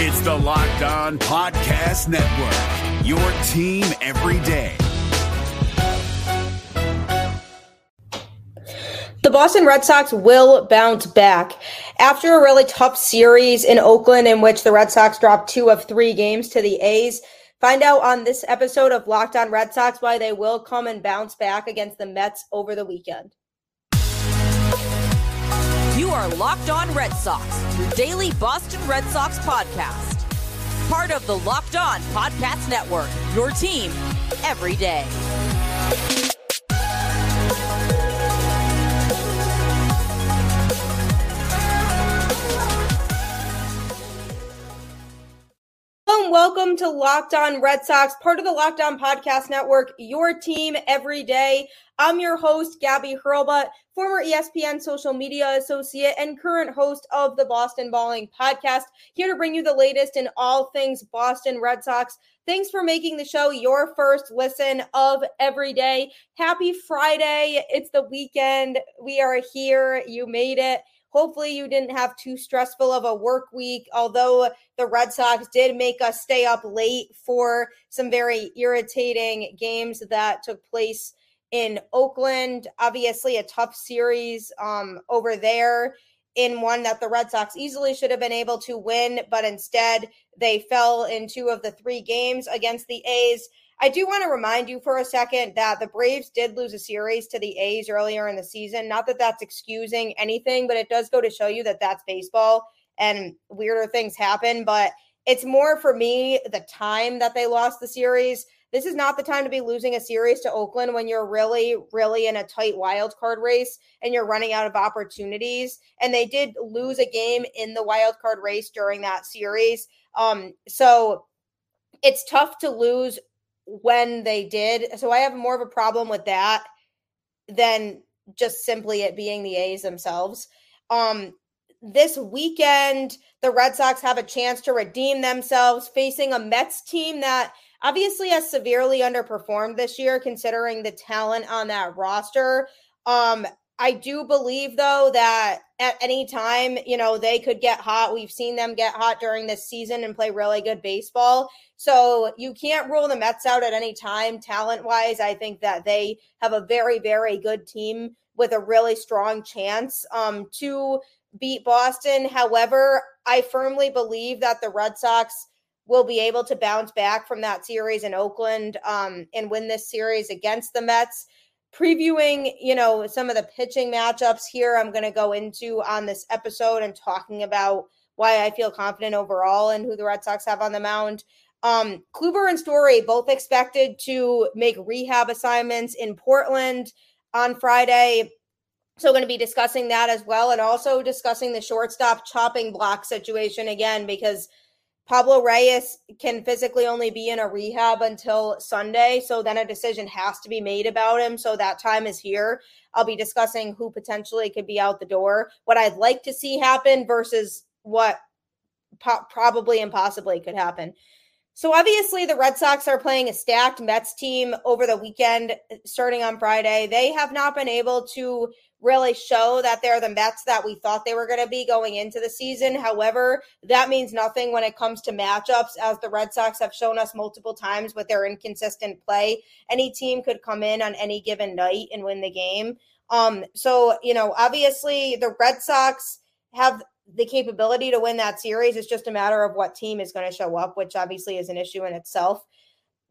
It's the Locked On Podcast Network, your team every day. The Boston Red Sox will bounce back. After a really tough series in Oakland, in which the Red Sox dropped two of three games to the A's, find out on this episode of Locked On Red Sox why they will come and bounce back against the Mets over the weekend. You are Locked On Red Sox, your daily Boston Red Sox podcast. Part of the Locked On Podcast Network, your team every day. And welcome to Locked On Red Sox, part of the Locked On Podcast Network, your team every day. I'm your host, Gabby Hurlbut, former ESPN social media associate and current host of the Boston Balling podcast, here to bring you the latest in all things Boston Red Sox. Thanks for making the show your first listen of every day. Happy Friday. It's the weekend. We are here. You made it. Hopefully, you didn't have too stressful of a work week, although the Red Sox did make us stay up late for some very irritating games that took place in Oakland. Obviously, a tough series um, over there in one that the Red Sox easily should have been able to win, but instead they fell in two of the three games against the A's. I do want to remind you for a second that the Braves did lose a series to the A's earlier in the season. Not that that's excusing anything, but it does go to show you that that's baseball and weirder things happen. But it's more for me the time that they lost the series. This is not the time to be losing a series to Oakland when you're really, really in a tight wild card race and you're running out of opportunities. And they did lose a game in the wild card race during that series. Um, so it's tough to lose when they did. So I have more of a problem with that than just simply it being the A's themselves. Um, this weekend, the Red Sox have a chance to redeem themselves facing a Mets team that obviously has severely underperformed this year, considering the talent on that roster. Um, I do believe though that at any time, you know, they could get hot. We've seen them get hot during this season and play really good baseball. So you can't rule the Mets out at any time. Talent wise, I think that they have a very, very good team with a really strong chance um, to beat Boston. However, I firmly believe that the Red Sox will be able to bounce back from that series in Oakland um, and win this series against the Mets previewing, you know, some of the pitching matchups here I'm going to go into on this episode and talking about why I feel confident overall and who the Red Sox have on the mound. Um, Kluber and Story both expected to make rehab assignments in Portland on Friday. So, going to be discussing that as well, and also discussing the shortstop chopping block situation again because Pablo Reyes can physically only be in a rehab until Sunday. So then a decision has to be made about him. So that time is here. I'll be discussing who potentially could be out the door, what I'd like to see happen versus what po- probably and possibly could happen. So obviously, the Red Sox are playing a stacked Mets team over the weekend, starting on Friday. They have not been able to really show that they're the Mets that we thought they were going to be going into the season. However, that means nothing when it comes to matchups, as the Red Sox have shown us multiple times with their inconsistent play. Any team could come in on any given night and win the game. Um, so you know, obviously, the Red Sox have the capability to win that series. It's just a matter of what team is going to show up, which obviously is an issue in itself.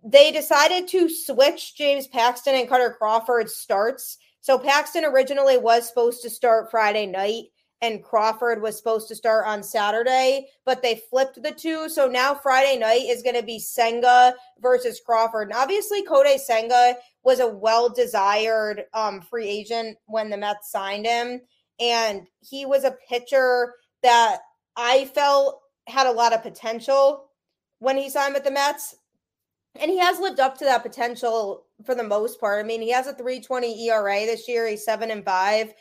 They decided to switch James Paxton and Kutter Crawford starts so Paxton originally was supposed to start Friday night and Crawford was supposed to start on Saturday, but they flipped the two. So now Friday night is going to be Senga versus Crawford. And obviously, Kodai Senga was a well desired um, free agent when the Mets signed him. And he was a pitcher that I felt had a lot of potential when he signed with the Mets and he has lived up to that potential for the most part. I mean, he has a 320 ERA this year. He's seven and five.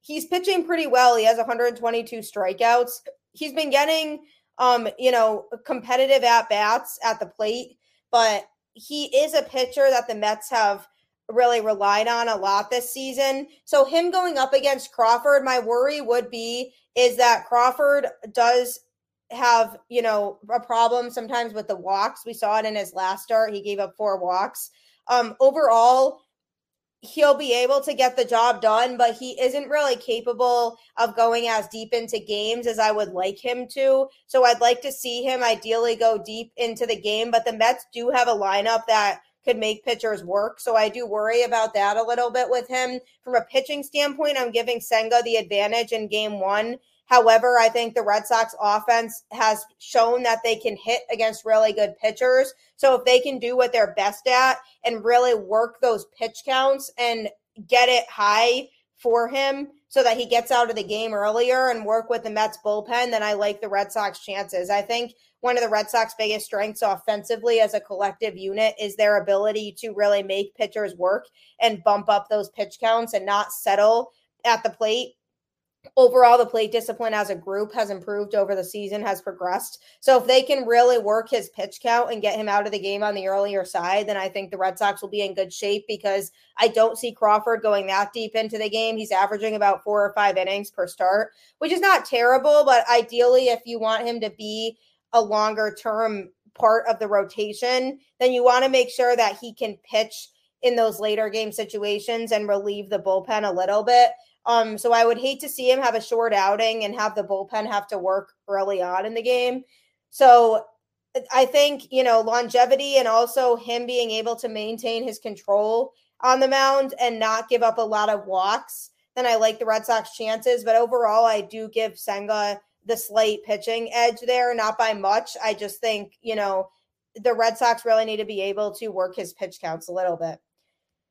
He's pitching pretty well. He has 122 strikeouts. He's been getting, um, you know, competitive at bats at the plate, but he is a pitcher that the Mets have really relied on a lot this season. So him going up against Crawford, my worry would be is that Crawford does have, you know, a problem sometimes with the walks. We saw it in his last start. He gave up four walks. Um, overall, he'll be able to get the job done, but he isn't really capable of going as deep into games as I would like him to. So I'd like to see him ideally go deep into the game, but the Mets do have a lineup that could make pitchers work. So I do worry about that a little bit with him. From a pitching standpoint, I'm giving Senga the advantage in game one However, I think the Red Sox offense has shown that they can hit against really good pitchers. So if they can do what they're best at and really work those pitch counts and get it high for him so that he gets out of the game earlier and work with the Mets bullpen, then I like the Red Sox chances. I think one of the Red Sox biggest strengths offensively as a collective unit is their ability to really make pitchers work and bump up those pitch counts and not settle at the plate overall the plate discipline as a group has improved over the season has progressed. So if they can really work his pitch count and get him out of the game on the earlier side then i think the red sox will be in good shape because i don't see crawford going that deep into the game. He's averaging about four or five innings per start which is not terrible but ideally if you want him to be a longer term part of the rotation then you want to make sure that he can pitch in those later game situations and relieve the bullpen a little bit um, so I would hate to see him have a short outing and have the bullpen have to work early on in the game. So I think, you know, longevity and also him being able to maintain his control on the mound and not give up a lot of walks, then I like the Red Sox chances. But overall, I do give Senga the slight pitching edge there, not by much. I just think, you know, the Red Sox really need to be able to work his pitch counts a little bit.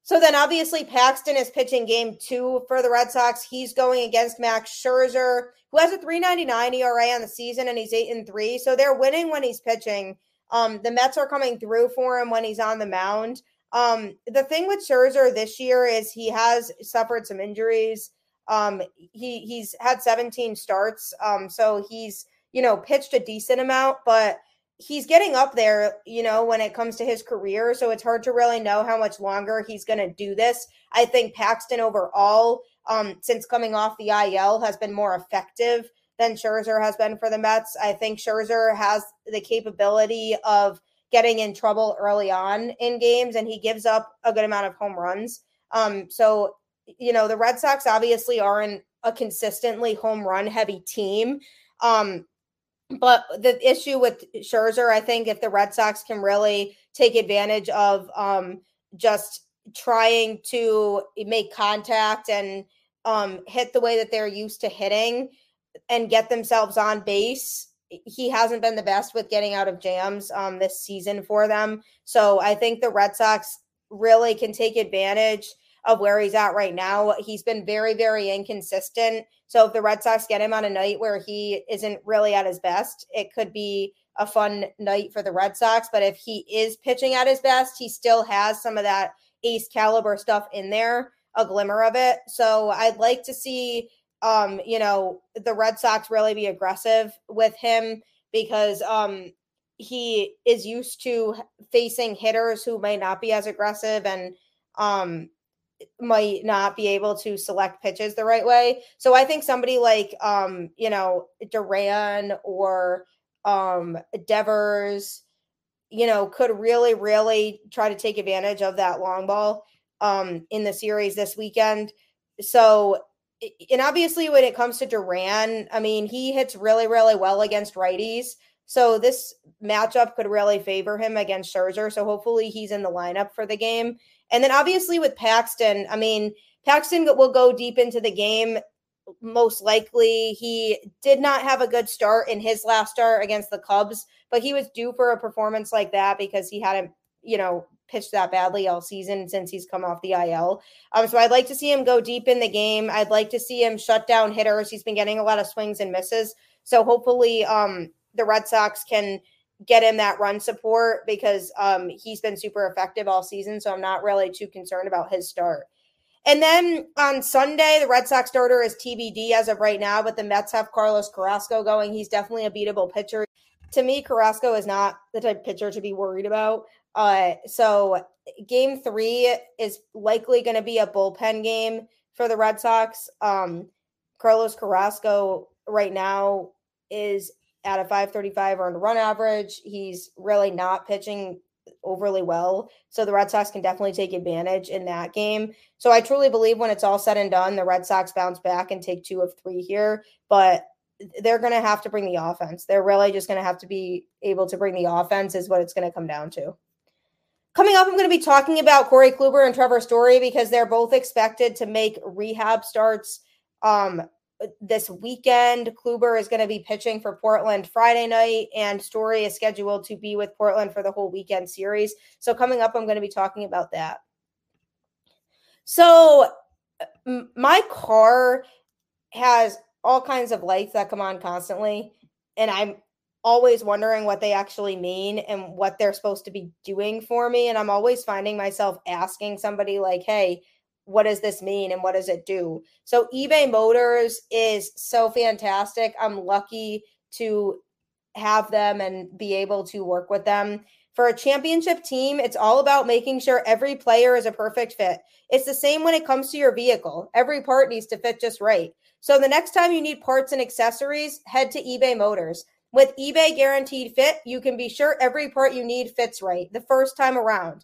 So then obviously Paxton is pitching game two for the Red Sox. He's going against Max Scherzer, who has a 399 ERA on the season and he's eight and three. So they're winning when he's pitching. Um, the Mets are coming through for him when he's on the mound. Um, the thing with Scherzer this year is he has suffered some injuries. Um, he he's had 17 starts. Um, so he's, you know, pitched a decent amount, but he's getting up there, you know, when it comes to his career. So it's hard to really know how much longer he's going to do this. I think Paxton overall, um, since coming off the IL, has been more effective than Scherzer has been for the Mets. I think Scherzer has the capability of getting in trouble early on in games, and he gives up a good amount of home runs. Um, so, you know, the Red Sox obviously aren't a consistently home run heavy team. Um, but the issue with Scherzer, I think, if the Red Sox can really take advantage of um, just trying to make contact and um, hit the way that they're used to hitting and get themselves on base, he hasn't been the best with getting out of jams um, this season for them. So I think the Red Sox really can take advantage of where he's at right now. He's been very, very inconsistent. So if the Red Sox get him on a night where he isn't really at his best, it could be a fun night for the Red Sox. But if he is pitching at his best, he still has some of that ace caliber stuff in there, a glimmer of it. So I'd like to see um, you know, the Red Sox really be aggressive with him because um he is used to facing hitters who may not be as aggressive and um might not be able to select pitches the right way. So I think somebody like um, you know, Duran or um Devers, you know, could really, really try to take advantage of that long ball um in the series this weekend. So and obviously when it comes to Duran, I mean, he hits really, really well against righties. So this matchup could really favor him against Scherzer. So hopefully he's in the lineup for the game. And then obviously with Paxton, I mean, Paxton will go deep into the game. Most likely, he did not have a good start in his last start against the Cubs, but he was due for a performance like that because he hadn't, you know, pitched that badly all season since he's come off the IL. Um, so I'd like to see him go deep in the game. I'd like to see him shut down hitters. He's been getting a lot of swings and misses. So hopefully, um, the Red Sox can get him that run support because um, he's been super effective all season. So I'm not really too concerned about his start. And then on Sunday, the Red Sox starter is TBD as of right now, but the Mets have Carlos Carrasco going. He's definitely a beatable pitcher. To me, Carrasco is not the type of pitcher to be worried about. Uh, so game three is likely going to be a bullpen game for the Red Sox. Um, Carlos Carrasco right now is at a 535 earned run average. He's really not pitching overly well. So the Red Sox can definitely take advantage in that game. So I truly believe when it's all said and done, the Red Sox bounce back and take two of three here. But they're going to have to bring the offense. They're really just going to have to be able to bring the offense, is what it's going to come down to. Coming up, I'm going to be talking about Corey Kluber and Trevor Story because they're both expected to make rehab starts um, this weekend. Kluber is going to be pitching for Portland Friday night, and Story is scheduled to be with Portland for the whole weekend series. So, coming up, I'm going to be talking about that. So, my car has all kinds of lights that come on constantly, and I'm always wondering what they actually mean and what they're supposed to be doing for me. And I'm always finding myself asking somebody, like, hey, what does this mean and what does it do? So eBay Motors is so fantastic. I'm lucky to have them and be able to work with them. For a championship team, it's all about making sure every player is a perfect fit. It's the same when it comes to your vehicle. Every part needs to fit just right. So the next time you need parts and accessories, head to eBay Motors. With eBay Guaranteed Fit, you can be sure every part you need fits right the first time around.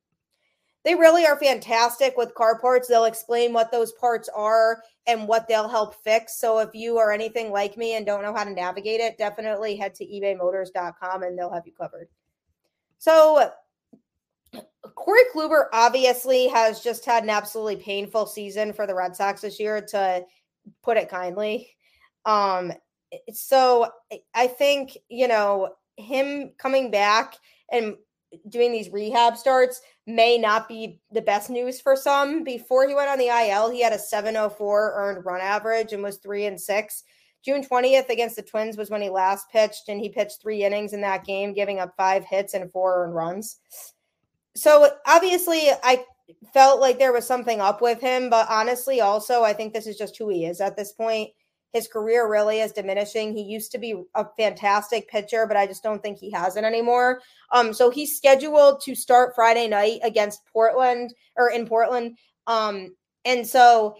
they really are fantastic with car parts. They'll explain what those parts are and what they'll help fix. So if you are anything like me and don't know how to navigate it, definitely head to ebaymotors.com and they'll have you covered. So Corey Kluber obviously has just had an absolutely painful season for the Red Sox this year, to put it kindly. Um, so I think, you know, him coming back and doing these rehab starts may not be the best news for some. Before he went on the IL, he had a 704 earned run average and was 3 and 6. June 20th against the Twins was when he last pitched and he pitched 3 innings in that game, giving up 5 hits and 4 earned runs. So obviously I felt like there was something up with him, but honestly also I think this is just who he is at this point his career really is diminishing. He used to be a fantastic pitcher, but I just don't think he has it anymore. Um, so he's scheduled to start Friday night against Portland or in Portland. Um, and so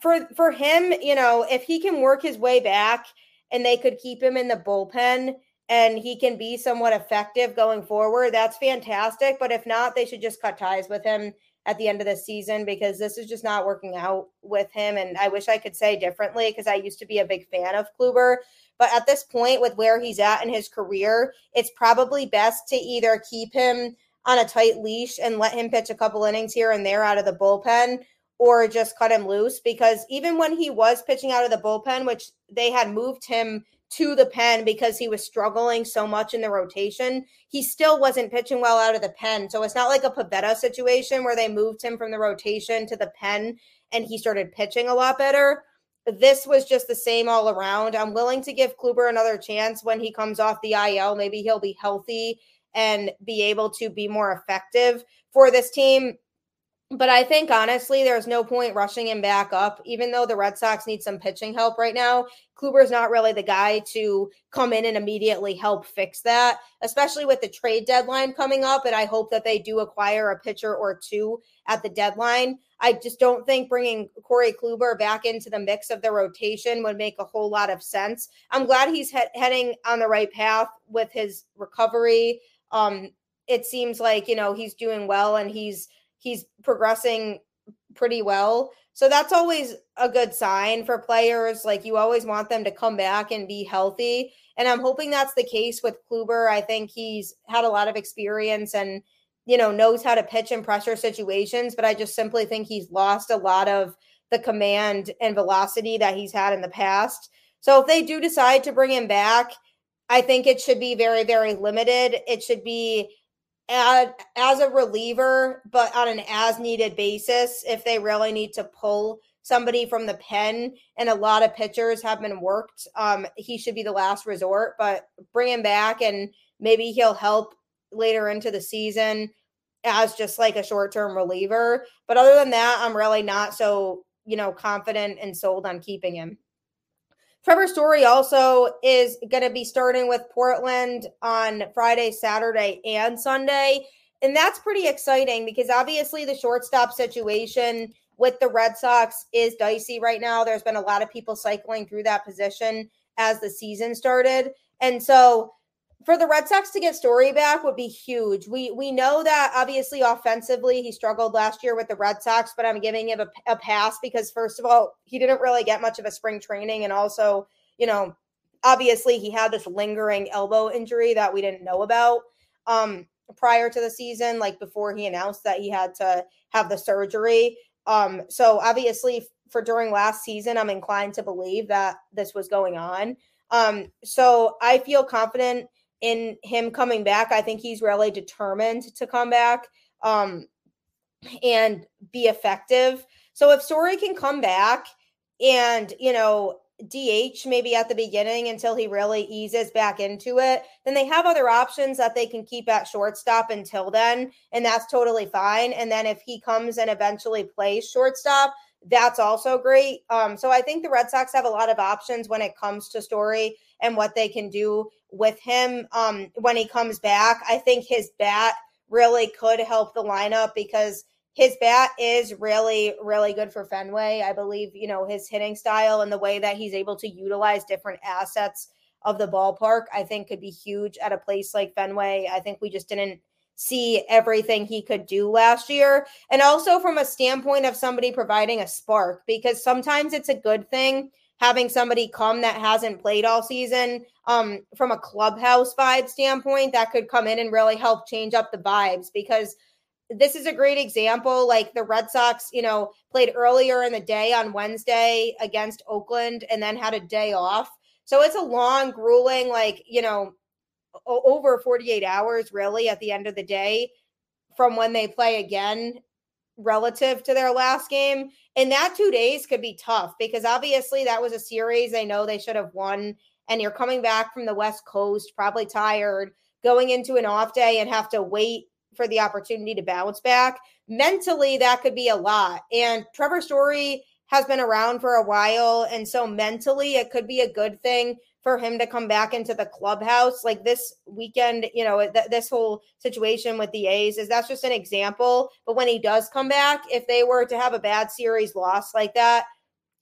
for for him, you know, if he can work his way back and they could keep him in the bullpen and he can be somewhat effective going forward, that's fantastic. But if not, they should just cut ties with him at the end of the season because this is just not working out with him. And I wish I could say differently because I used to be a big fan of Kluber. But at this point, with where he's at in his career, it's probably best to either keep him on a tight leash and let him pitch a couple innings here and there out of the bullpen or just cut him loose because even when he was pitching out of the bullpen, which they had moved him to the pen because he was struggling so much in the rotation. He still wasn't pitching well out of the pen. So it's not like a Pivetta situation where they moved him from the rotation to the pen and he started pitching a lot better. This was just the same all around. I'm willing to give Kluber another chance when he comes off the IL. Maybe he'll be healthy and be able to be more effective for this team. But I think honestly, there's no point rushing him back up, even though the Red Sox need some pitching help right now. Kluber's not really the guy to come in and immediately help fix that, especially with the trade deadline coming up. And I hope that they do acquire a pitcher or two at the deadline. I just don't think bringing Corey Kluber back into the mix of the rotation would make a whole lot of sense. I'm glad he's he- heading on the right path with his recovery. Um, it seems like you know he's doing well and he's he's progressing pretty well. So that's always a good sign for players. Like you always want them to come back and be healthy. And I'm hoping that's the case with Kluber. I think he's had a lot of experience and, you know, knows how to pitch in pressure situations. But I just simply think he's lost a lot of the command and velocity that he's had in the past. So if they do decide to bring him back, I think it should be very, very limited. It should be as, as a reliever, but on an as needed basis if they really need to pull somebody from the pen, and a lot of pitchers have been worked. Um, he should be the last resort, but bring him back and maybe he'll help later into the season as just like a short term reliever. But other than that, I'm really not so, you know, confident and sold on keeping him. Trevor Story also is going to be starting with Portland on Friday, Saturday, and Sunday. And that's pretty exciting because obviously the shortstop situation with the Red Sox is dicey right now. There's been a lot of people cycling through that position as the season started. And so for the Red Sox to get Story back would be huge. We we know that obviously offensively he struggled last year with the Red Sox, but I'm giving him a, a pass because first of all he didn't really get much of a spring training, and also you know obviously he had this lingering elbow injury that we didn't know about um, prior to the season, like before he announced that he had to have the surgery. Um, so obviously for during last season, I'm inclined to believe that this was going on. Um, so I feel confident in him coming back. I think he's really determined to come back um, and be effective. So if Story can come back and, you know, DH maybe at the beginning until he really eases back into it, then they have other options that they can keep at shortstop until then. And that's totally fine. And then if he comes and eventually plays shortstop, that's also great. Um, so I think the Red Sox have a lot of options when it comes to Story and what they can do with him um, when he comes back. I think his bat really could help the lineup because his bat is really, really good for Fenway. I believe, you know, his hitting style and the way that he's able to utilize different assets of the ballpark, I think could be huge at a place like Fenway. I think we just didn't see everything he could do last year. And also from a standpoint of somebody providing a spark, because sometimes it's a good thing having somebody come that hasn't played all season um, from a clubhouse vibe standpoint that could come in and really help change up the vibes because this is a great example like the red sox you know played earlier in the day on wednesday against oakland and then had a day off. So it's a long grueling like you know over 48 hours really at the end of the day from when they play again relative to their last game. And that two days could be tough because obviously that was a series they know they should have won. And you're coming back from the West Coast, probably tired, going into an off day and have to wait for the opportunity to bounce back. Mentally, that could be a lot. And Trevor Story has been around for a while. And so mentally, it could be a good thing for him to come back into the clubhouse like this weekend you know th- this whole situation with the a's is that's just an example but when he does come back if they were to have a bad series loss like that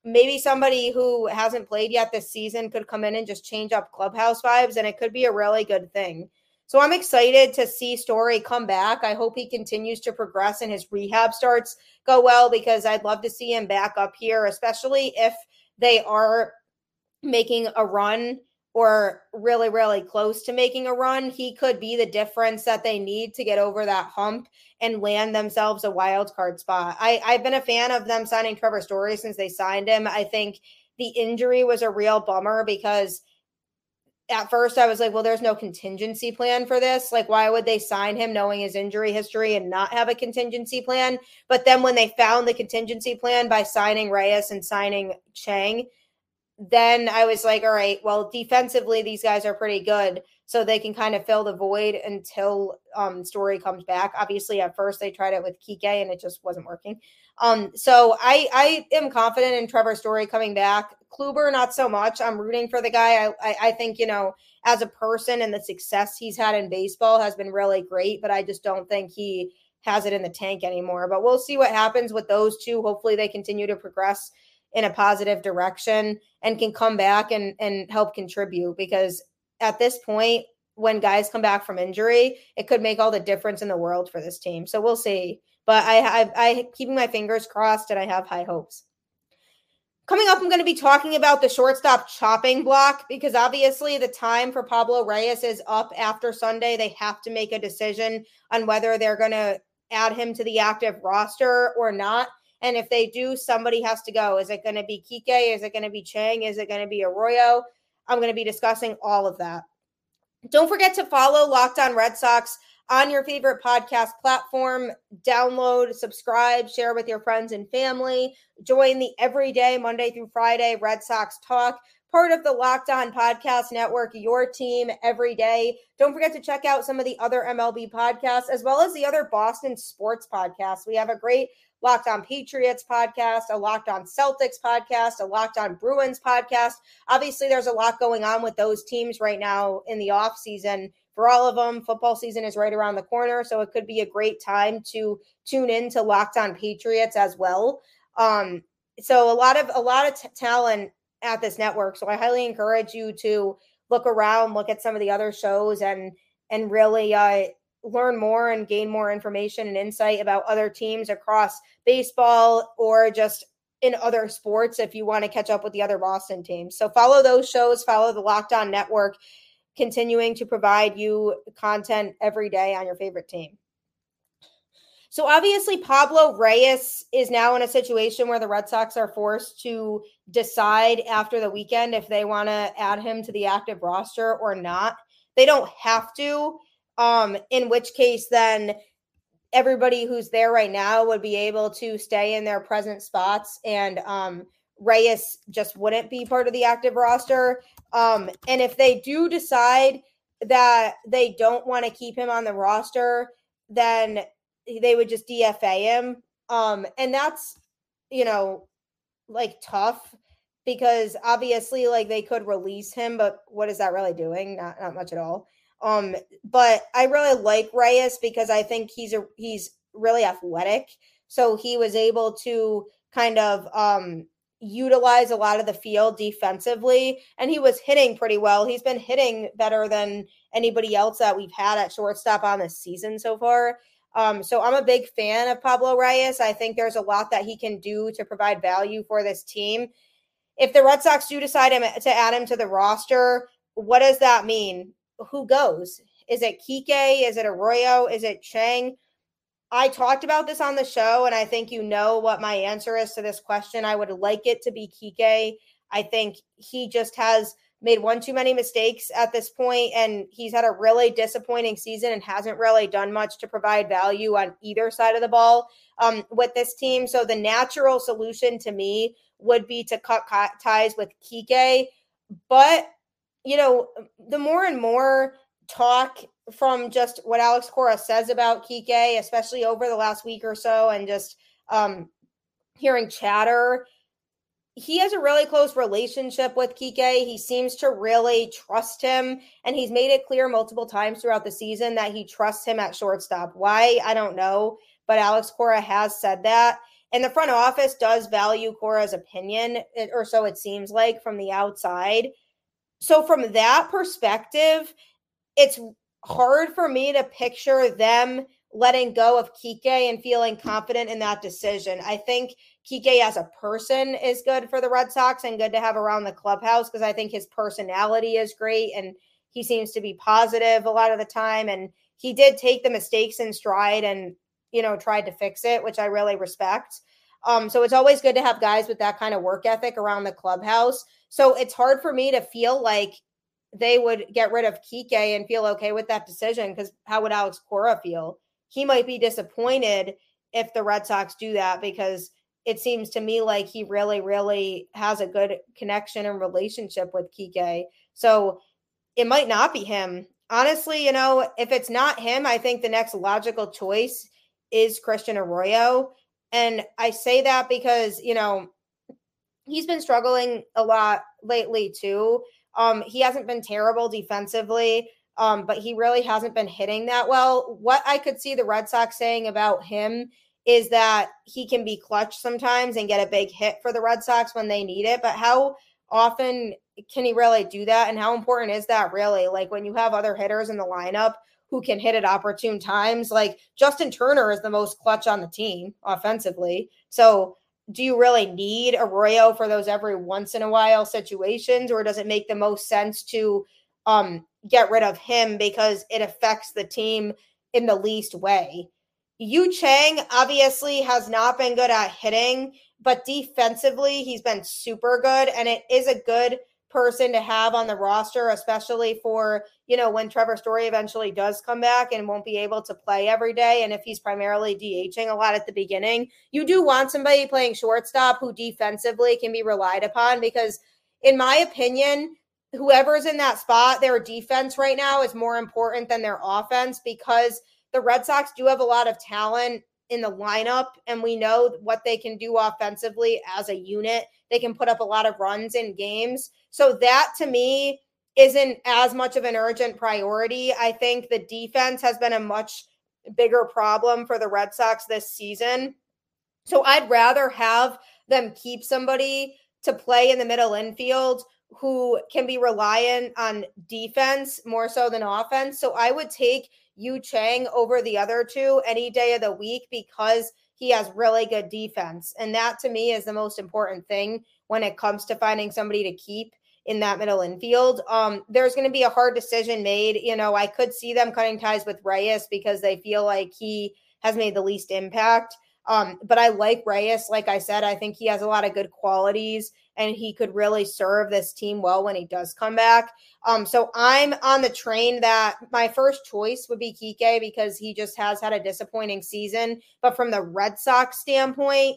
maybe somebody who hasn't played yet this season could come in and just change up clubhouse vibes and it could be a really good thing so i'm excited to see story come back i hope he continues to progress and his rehab starts go well because i'd love to see him back up here especially if they are making a run or really, really close to making a run, he could be the difference that they need to get over that hump and land themselves a wild card spot. I, I've been a fan of them signing Trevor Story since they signed him. I think the injury was a real bummer because at first I was like, well, there's no contingency plan for this. Like, why would they sign him knowing his injury history and not have a contingency plan? But then when they found the contingency plan by signing Reyes and signing Chang, then I was like, all right, well, defensively, these guys are pretty good. So they can kind of fill the void until um, Story comes back. Obviously, at first they tried it with Kike and it just wasn't working. Um, so I, I am confident in Trevor Story coming back. Kluber, not so much. I'm rooting for the guy. I, I, I think, you know, as a person and the success he's had in baseball has been really great, but I just don't think he has it in the tank anymore. But we'll see what happens with those two. Hopefully they continue to progress in a positive direction and can come back and and help contribute because at this point when guys come back from injury it could make all the difference in the world for this team so we'll see but i i, I keeping my fingers crossed and i have high hopes Coming up, I'm going to be talking about the shortstop chopping block because obviously the time for Pablo Reyes is up after Sunday. They have to make a decision on whether they're going to add him to the active roster or not. And if they do, somebody has to go. Is it going to be Kike? Is it going to be Chang? Is it going to be Arroyo? I'm going to be discussing all of that. Don't forget to follow Locked On Red Sox on your favorite podcast platform. Download, subscribe, share with your friends and family. Join the everyday Monday through Friday Red Sox talk part of the Locked On Podcast Network, your team every day. Don't forget to check out some of the other MLB podcasts as well as the other Boston sports podcasts. We have a great Locked On Patriots podcast, a Locked On Celtics podcast, a Locked On Bruins podcast. Obviously, there's a lot going on with those teams right now in the off season. For all of them, football season is right around the corner, so it could be a great time to tune in to Locked On Patriots as well. Um, so a lot of a lot of t- talent at this network. So I highly encourage you to look around, look at some of the other shows, and and really uh, learn more and gain more information and insight about other teams across baseball or just in other sports if you want to catch up with the other Boston teams. So follow those shows, follow the Locked On Network, continuing to provide you content every day on your favorite team. So obviously, Pablo Reyes is now in a situation where the Red Sox are forced to decide after the weekend if they want to add him to the active roster or not. They don't have to. Um, in which case, then everybody who's there right now would be able to stay in their present spots, and um, Reyes just wouldn't be part of the active roster. Um, and if they do decide that they don't want to keep him on the roster, then they would just DFA him. Um, and that's, you know, like tough because obviously like they could release him, but what is that really doing? Not not much at all. Um, but I really like Reyes because I think he's a he's really athletic. So he was able to kind of um utilize a lot of the field defensively and he was hitting pretty well. He's been hitting better than anybody else that we've had at shortstop on this season so far. Um, so I'm a big fan of Pablo Reyes. I think there's a lot that he can do to provide value for this team. If the Red Sox do decide to add him to the roster, what does that mean? Who goes? Is it Kike? Is it Arroyo? Is it Chang? I talked about this on the show, and I think you know what my answer is to this question. I would like it to be Kike. I think he just has made one too many mistakes at this point and he's had a really disappointing season and hasn't really done much to provide value on either side of the ball um, with this team so the natural solution to me would be to cut ties with Kike but you know the more and more talk from just what Alex Cora says about Kike especially over the last week or so and just um, hearing chatter he has a really close relationship with Kike. He seems to really trust him, and he's made it clear multiple times throughout the season that he trusts him at shortstop. Why? I don't know, but Alex Cora has said that. And the front office does value Cora's opinion, or so it seems like from the outside. So, from that perspective, it's hard for me to picture them letting go of Kike and feeling confident in that decision. I think Kike as a person is good for the Red Sox and good to have around the clubhouse because I think his personality is great and he seems to be positive a lot of the time. And he did take the mistakes in stride and, you know, tried to fix it, which I really respect. Um, so it's always good to have guys with that kind of work ethic around the clubhouse. So it's hard for me to feel like they would get rid of Kike and feel okay with that decision because how would Alex Cora feel? he might be disappointed if the Red Sox do that because it seems to me like he really, really has a good connection and relationship with Kike. So it might not be him. Honestly, you know, if it's not him, I think the next logical choice is Christian Arroyo. And I say that because, you know, he's been struggling a lot lately too. Um, he hasn't been terrible defensively um, but he really hasn't been hitting that well. What I could see the Red Sox saying about him is that he can be clutch sometimes and get a big hit for the Red Sox when they need it. But how often can he really do that? And how important is that really? Like when you have other hitters in the lineup who can hit at opportune times, like Justin Turner is the most clutch on the team offensively. So do you really need Arroyo for those every once in a while situations, or does it make the most sense to um get rid of him because it affects the team in the least way. Yu Chang obviously has not been good at hitting, but defensively, he's been super good. And it is a good person to have on the roster, especially for, you know, when Trevor Story eventually does come back and won't be able to play every day. And if he's primarily DHing a lot at the beginning, you do want somebody playing shortstop who defensively can be relied upon because, in my opinion, whoever's in that spot, their defense right now is more important than their offense because the Red Sox do have a lot of talent in the lineup and we know what they can do offensively as a unit. They can put up a lot of runs in games. So that to me isn't as much of an urgent priority. I think the defense has been a much bigger problem for the Red Sox this season. So I'd rather have them keep somebody to play in the middle infield who can be reliant on defense more so than offense. So I would take Yu Chang over the other two any day of the week because he has really good defense. And that to me is the most important thing when it comes to finding somebody to keep in that middle infield. Um, there's going to be a hard decision made. You know, I could see them cutting ties with Reyes because they feel like he has made the least impact. Um, but I like Reyes. Like I said, I think he has a lot of good qualities and he could really serve this team well when he does come back. Um, so I'm on the train that my first choice would be Kike because he just has had a disappointing season. But from the Red Sox standpoint,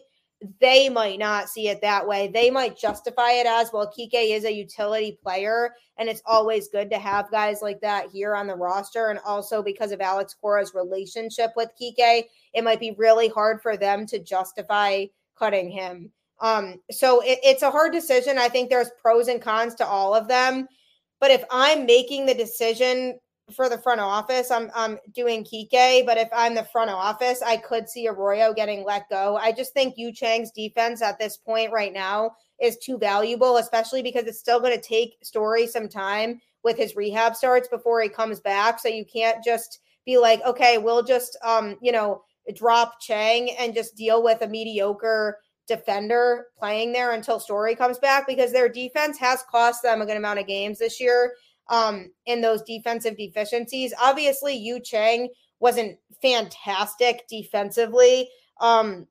they might not see it that way. They might justify it as well. Kike is a utility player, and it's always good to have guys like that here on the roster. And also because of Alex Cora's relationship with Kike, it might be really hard for them to justify cutting him. Um, so it, it's a hard decision. I think there's pros and cons to all of them. But if I'm making the decision for the front office, I'm I'm doing Kike. But if I'm the front office, I could see Arroyo getting let go. I just think Yu Chang's defense at this point right now is too valuable, especially because it's still going to take Story some time with his rehab starts before he comes back. So you can't just be like, okay, we'll just um, you know, drop Chang and just deal with a mediocre defender playing there until Story comes back because their defense has cost them a good amount of games this year um, in those defensive deficiencies. Obviously, Yu Chang wasn't fantastic defensively um,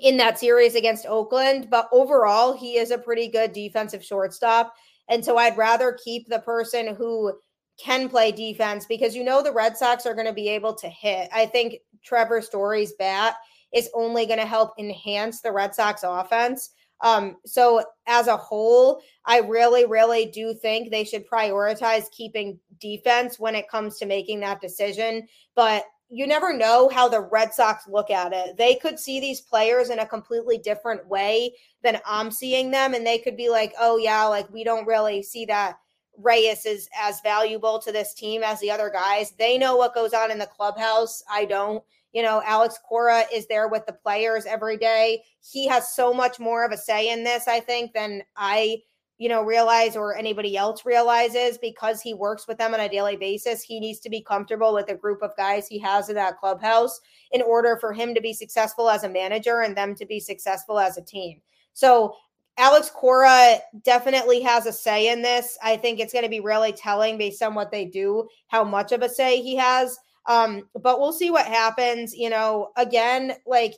in that series against Oakland, but overall, he is a pretty good defensive shortstop. And so I'd rather keep the person who can play defense because you know the Red Sox are going to be able to hit. I think Trevor Story's bat is only going to help enhance the Red Sox offense. Um, so as a whole, I really, really do think they should prioritize keeping defense when it comes to making that decision. But you never know how the Red Sox look at it. They could see these players in a completely different way than I'm seeing them. And they could be like, oh, yeah, like we don't really see that Reyes is as valuable to this team as the other guys. They know what goes on in the clubhouse. I don't. You know, Alex Cora is there with the players every day. He has so much more of a say in this, I think, than I, you know, realize or anybody else realizes because he works with them on a daily basis. He needs to be comfortable with the group of guys he has in that clubhouse in order for him to be successful as a manager and them to be successful as a team. So Alex Cora definitely has a say in this. I think it's going to be really telling based on what they do, how much of a say he has. Um, but we'll see what happens. You know, again, like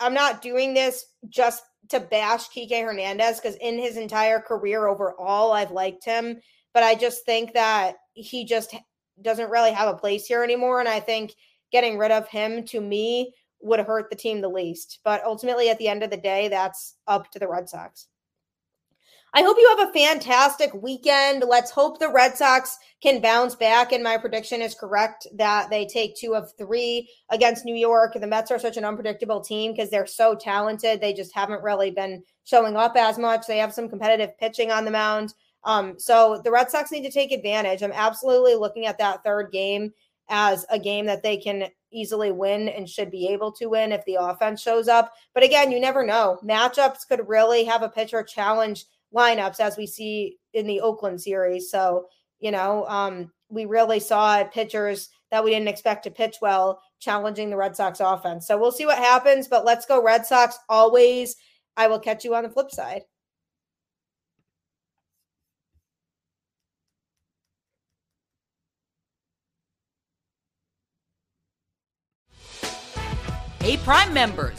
I'm not doing this just to bash Kike Hernandez because in his entire career overall, I've liked him. But I just think that he just doesn't really have a place here anymore. And I think getting rid of him to me would hurt the team the least. But ultimately, at the end of the day, that's up to the Red Sox. I hope you have a fantastic weekend. Let's hope the Red Sox can bounce back. And my prediction is correct that they take two of three against New York. The Mets are such an unpredictable team because they're so talented. They just haven't really been showing up as much. They have some competitive pitching on the mound. Um, so the Red Sox need to take advantage. I'm absolutely looking at that third game as a game that they can easily win and should be able to win if the offense shows up. But again, you never know. Matchups could really have a pitcher challenge lineups as we see in the Oakland series. So, you know, um, we really saw pitchers that we didn't expect to pitch well challenging the Red Sox offense. So we'll see what happens, but let's go Red Sox always. I will catch you on the flip side. Hey, Prime members,